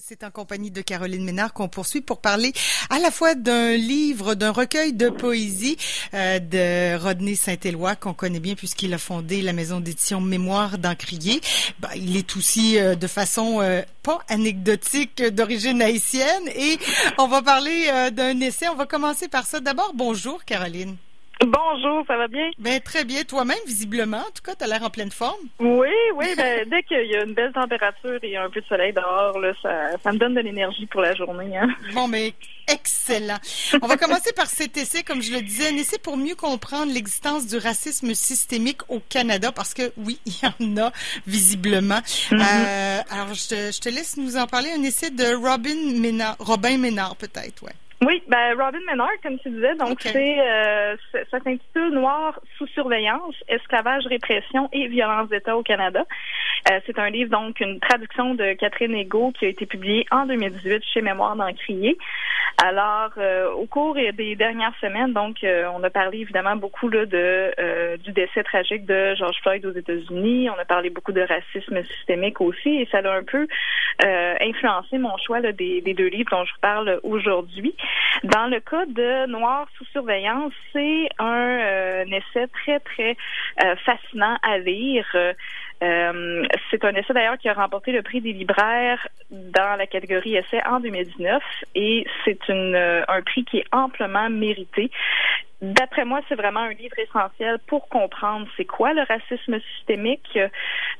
C'est en compagnie de Caroline Ménard qu'on poursuit pour parler à la fois d'un livre, d'un recueil de poésie euh, de Rodney Saint-Éloi qu'on connaît bien puisqu'il a fondé la maison d'édition Mémoire d'Encrier. Ben, il est aussi euh, de façon euh, pas anecdotique d'origine haïtienne et on va parler d'un essai. On va commencer par ça. D'abord, bonjour Caroline. Bonjour, ça va bien? Ben très bien, toi-même visiblement. En tout cas, tu as l'air en pleine forme. Oui, oui. Ben, dès qu'il y a une belle température et un peu de soleil dehors, là, ça, ça me donne de l'énergie pour la journée. Hein? Bon, mais excellent. On va commencer par cet essai, comme je le disais, un essai pour mieux comprendre l'existence du racisme systémique au Canada, parce que oui, il y en a visiblement. Mhm. euh, alors, je te, je te laisse nous en parler. Un essai de Robin Ménard, Robin Ménard, peut-être, ouais. Oui, ben Robin Menard, comme tu disais, donc c'est euh, ça s'intitule Noir sous surveillance, esclavage, répression et violence d'État au Canada. Euh, c'est un livre donc une traduction de Catherine Ego qui a été publiée en 2018 chez Mémoire d'Encrier. Alors, euh, au cours des dernières semaines, donc euh, on a parlé évidemment beaucoup là, de euh, du décès tragique de George Floyd aux États-Unis. On a parlé beaucoup de racisme systémique aussi, et ça a un peu euh, influencé mon choix là, des, des deux livres dont je vous parle aujourd'hui. Dans le cas de Noir sous surveillance, c'est un, euh, un essai très, très euh, fascinant à lire. Euh, c'est un essai d'ailleurs qui a remporté le prix des libraires dans la catégorie essai en 2019 et c'est euh, un prix qui est amplement mérité. D'après moi, c'est vraiment un livre essentiel pour comprendre c'est quoi le racisme systémique, euh,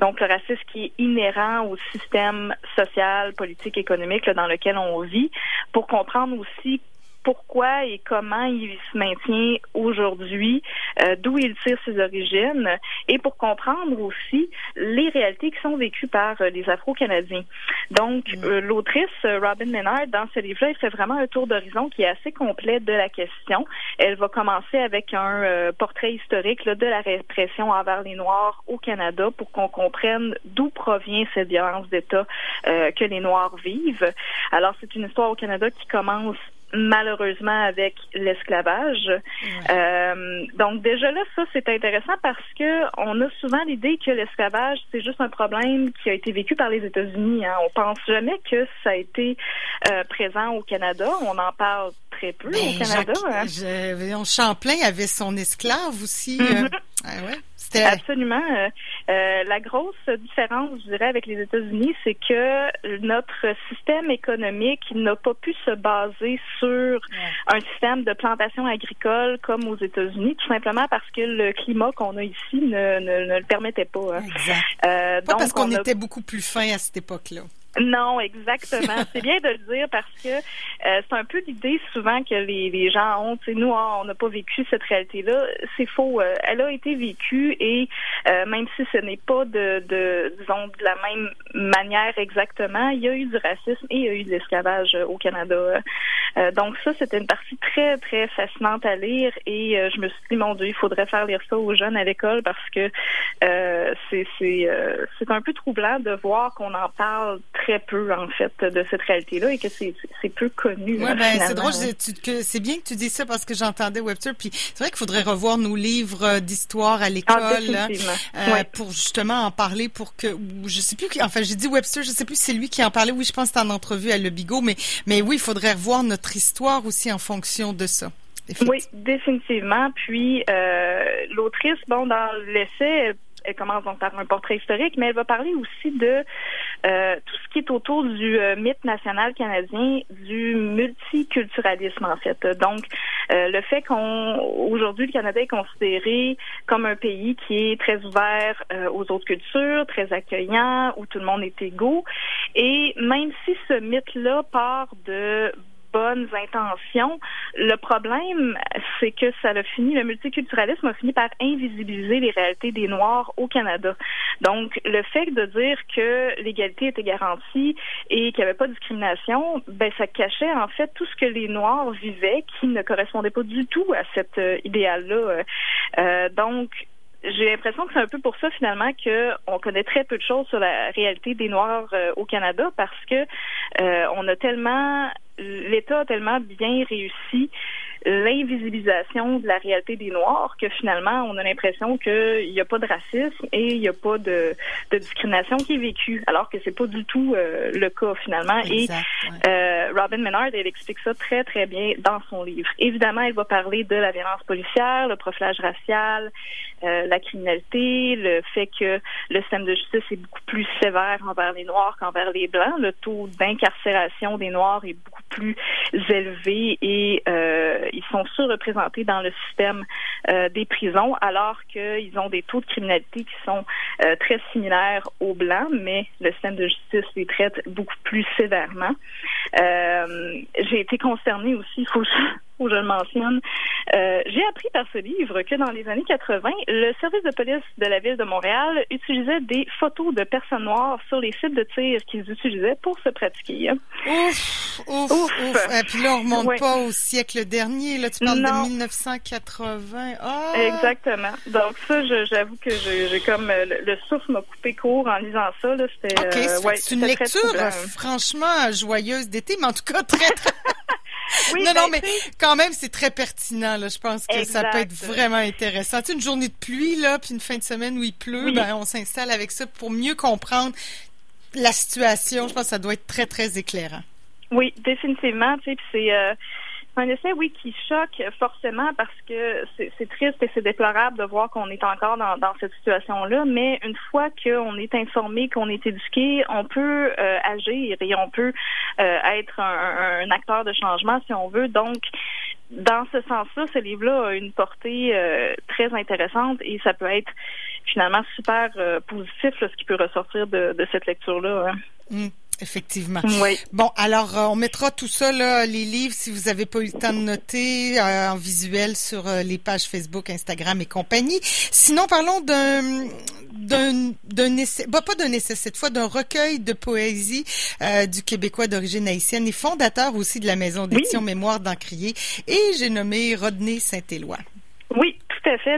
donc le racisme qui est inhérent au système social, politique, économique dans lequel on vit, pour comprendre aussi pourquoi et comment il se maintient aujourd'hui, euh, d'où il tire ses origines, et pour comprendre aussi les réalités qui sont vécues par euh, les Afro-Canadiens. Donc, euh, l'autrice Robin Menard, dans ce livre-là, elle fait vraiment un tour d'horizon qui est assez complet de la question. Elle va commencer avec un portrait historique là, de la répression envers les Noirs au Canada pour qu'on comprenne d'où provient cette violence d'État que les Noirs vivent. Alors, c'est une histoire au Canada qui commence malheureusement avec l'esclavage. Euh, donc déjà là, ça c'est intéressant parce que on a souvent l'idée que l'esclavage c'est juste un problème qui a été vécu par les États-Unis. Hein. On pense jamais que ça a été euh, présent au Canada. On en parle très peu Ben, au Canada. Jacques- hein. je- Champlain avait son esclave aussi. Euh, ouais, c'était Absolument. Euh, la grosse différence, je dirais, avec les États-Unis, c'est que notre système économique n'a pas pu se baser sur un système de plantation agricole comme aux États-Unis, tout simplement parce que le climat qu'on a ici ne, ne, ne le permettait pas. hein. exact. Euh, Pas donc, parce qu'on a- était beaucoup plus fin à cette époque-là. Non, exactement. c'est bien de le dire parce que euh, c'est un peu l'idée souvent que les, les gens ont. Tu sais, nous, on n'a pas vécu cette réalité-là. C'est faux. Euh, elle a été vécue et euh, même si ce n'est pas de, de, disons, de la même manière exactement, il y a eu du racisme et il y a eu de l'esclavage euh, au Canada. Euh, donc ça, c'était une partie très, très fascinante à lire et je me suis dit, mon Dieu, il faudrait faire lire ça aux jeunes à l'école parce que c'est c'est un peu troublant de voir qu'on en parle très peu en fait de cette réalité-là et que c'est peu connu. Ouais, là, ben c'est drôle, c'est bien que tu dis ça parce que j'entendais Webster, puis c'est vrai qu'il faudrait revoir nos livres euh, d'histoire à Ah, l'école hein, euh, Ouais. pour justement en parler pour que je sais plus qui enfin j'ai dit Webster, je sais plus si c'est lui qui en parlait, oui, je pense que c'était en entrevue à Le Bigot, mais mais oui, il faudrait revoir notre histoire aussi en fonction de ça. Oui, définitivement. Puis euh, l'autrice, bon, dans l'essai, elle, commence donc par un portrait historique, mais elle va parler aussi de euh, tout ce qui est autour du euh, mythe national canadien, du multiculturalisme en fait. Donc, euh, le fait qu'on aujourd'hui le Canada est considéré comme un pays qui est très ouvert euh, aux autres cultures, très accueillant, où tout le monde est égaux, et même si ce mythe-là part de bonnes intentions. Le problème, c'est que ça a fini, le multiculturalisme a fini par invisibiliser les réalités des Noirs au Canada. Donc, le fait de dire que l'égalité était garantie et qu'il n'y avait pas de discrimination, ben, ça cachait en fait tout ce que les Noirs vivaient qui ne correspondait pas du tout à cet euh, idéal-là. Euh, donc, j'ai l'impression que c'est un peu pour ça finalement que on connaît très peu de choses sur la réalité des Noirs euh, au Canada parce que on a tellement l'État a tellement bien réussi l'invisibilisation de la réalité des Noirs que finalement, on a l'impression qu'il n'y a pas de racisme et il n'y a pas de, de, discrimination qui est vécue, alors que c'est pas du tout euh, le cas finalement. et euh, Robin Menard, elle explique ça très, très bien dans son livre. Évidemment, elle va parler de la violence policière, le profilage racial, euh, la criminalité, le fait que le système de justice est beaucoup plus sévère envers les Noirs qu'envers les Blancs. Le taux d'incarcération des Noirs est beaucoup plus élevé et euh, ils sont surreprésentés dans le système euh, des prisons, alors qu'ils ont des taux de criminalité qui sont euh, très similaires aux Blancs, mais le système de justice les traite beaucoup plus sévèrement. J'ai été concernée aussi, il faut le mentionne. Euh, j'ai appris par ce livre que dans les années 80, le service de police de la ville de Montréal utilisait des photos de personnes noires sur les sites de tir qu'ils utilisaient pour se pratiquer. Ouf, ouf, ouf. Et puis là, on remonte pas au siècle dernier. Là, tu parles de 1980. Ah! Exactement. Donc ça, j'avoue que j'ai comme euh, le, souffle m'a coupé court en lisant ça. C'était, euh, ouais, c'est une lecture franchement joyeuse d'été, mais en tout cas très, très non, non, ben, mais quand même, c'est très pertinent. Là. Je pense que ça peut être vraiment intéressant. Tu sais, une journée de pluie, là, puis une fin de semaine où il pleut, ben, on s'installe avec ça pour mieux comprendre la situation. Je pense que ça doit être très, très éclairant. Oui, définitivement. Tu sais, c'est... Euh, un essai, oui, qui choque forcément parce que c'est triste et c'est déplorable de voir qu'on est encore dans, cette situation-là, mais une fois qu'on est informé, qu'on est éduqué, on peut euh, agir et on peut euh, être un, acteur de changement si on veut. Donc, dans ce sens-là, ce livre-là a une portée euh, très intéressante et ça peut être finalement super positif ce qui peut ressortir de, cette lecture-là. Hein. Mm. Effectivement. Oui. Bon, alors euh, on mettra tout ça là, les livres si vous avez pas eu le temps de noter euh, en visuel sur euh, les pages Facebook, Instagram et compagnie. Sinon, parlons d'un d'un d'un essai, bah, pas d'un essai cette fois, d'un recueil de poésie du Québécois d'origine haïtienne et fondateur aussi de la maison d'édition Mémoire d'Encrier. Et j'ai nommé Rodney Saint-Éloi.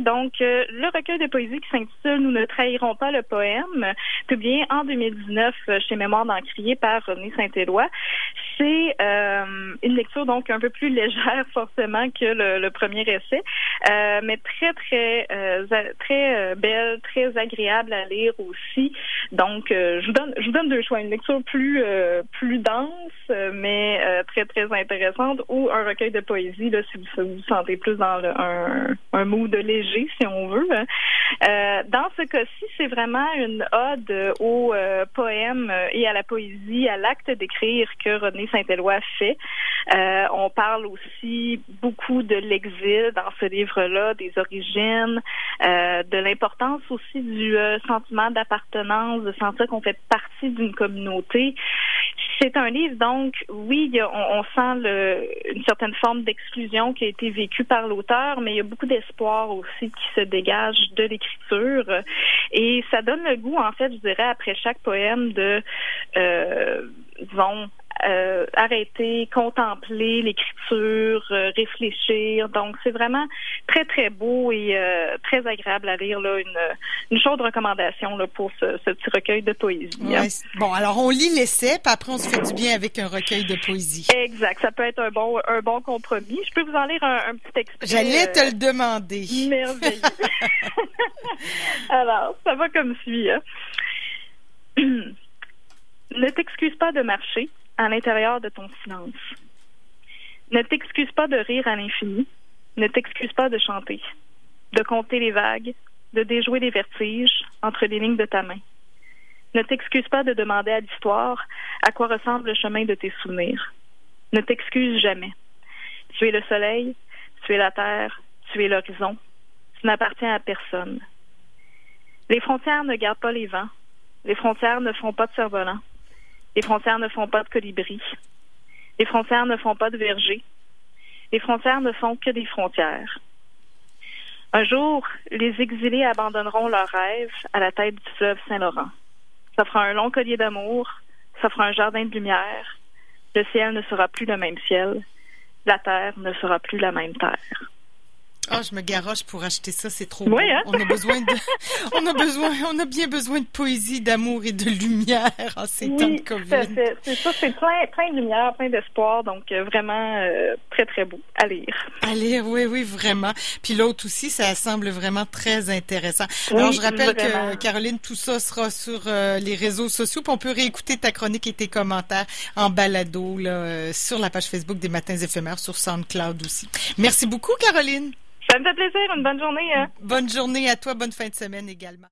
Donc, euh, le recueil de poésie qui s'intitule Nous ne trahirons pas le poème, publié en 2019 euh, chez Mémoire d'Encrier par René Saint-Éloi. C'est euh, une lecture donc un peu plus légère forcément que le, premier essai, mais très très très belle, très agréable à lire aussi. Donc, je vous donne deux choix une lecture plus dense, mais très très intéressante, ou un recueil de poésie là si vous vous sentez plus dans le, un un mood léger, si on veut. Euh, dans ce cas-ci, c'est vraiment une ode au euh, poème et à la poésie, à l'acte d'écrire que René Saint-Éloi fait. Euh, on parle aussi beaucoup de l'exil dans ce livre-là, des origines, de l'importance aussi du sentiment d'appartenance, de sentir qu'on fait partie d'une communauté. C'est un livre, donc, oui, on, sent une certaine forme d'exclusion qui a été vécue par l'auteur, mais il y a beaucoup d'espoir aussi qui se dégage de Et ça donne le goût, en fait, je dirais, après chaque poème de, euh, disons, euh, arrêter, contempler l'écriture, euh, réfléchir. Donc, c'est vraiment très, très beau et euh, très agréable à lire. Là, une, une chaude recommandation là, pour ce, ce petit recueil de poésie. Bon, alors on lit l'essai, puis après on se fait du bien avec un recueil de poésie. Exact. Ça peut être un bon, un bon compromis. Je peux vous en lire un, un petit extrait. J'allais te le demander. Merveilleux. alors, ça va comme suit. Hein. ne t'excuse pas de marcher à l'intérieur de ton silence. Ne t'excuse pas de rire à l'infini. Ne t'excuse pas de chanter, de compter les vagues, de déjouer les vertiges entre les lignes de ta main. Ne t'excuse pas de demander à l'histoire à quoi ressemble le chemin de tes souvenirs. Ne t'excuse jamais. Tu es le soleil, tu es la terre, tu es l'horizon. Tu n'appartiens à personne. Les frontières ne gardent pas les vents. Les frontières ne font pas de cerf-volant. Les frontières ne font pas de colibris. Les frontières ne font pas de vergers. Les frontières ne font que des frontières. Un jour, les exilés abandonneront leurs rêves à la tête du fleuve Saint-Laurent. Ça fera un long collier d'amour, ça fera un jardin de lumière. Le ciel ne sera plus le même ciel. La terre ne sera plus la même terre. Ah, je me garoche pour acheter ça, c'est trop Oui, hein? On a besoin de, on a besoin, on a bien besoin de poésie, d'amour et de lumière en ces temps de COVID. C'est ça, c'est plein, plein de lumière, plein d'espoir, donc euh, vraiment euh, très, très beau à lire. À lire, oui, oui, vraiment. Puis l'autre aussi, ça semble vraiment très intéressant. Oui, Alors, je rappelle vraiment. que, Caroline, tout ça sera sur euh, les réseaux sociaux, puis on peut réécouter ta chronique et tes commentaires en balado là, euh, sur la page Facebook des Matins éphémères, sur SoundCloud aussi. Merci beaucoup, Caroline. Ça me fait plaisir. Une bonne journée. hein. Bonne journée à toi, bonne fin de semaine également.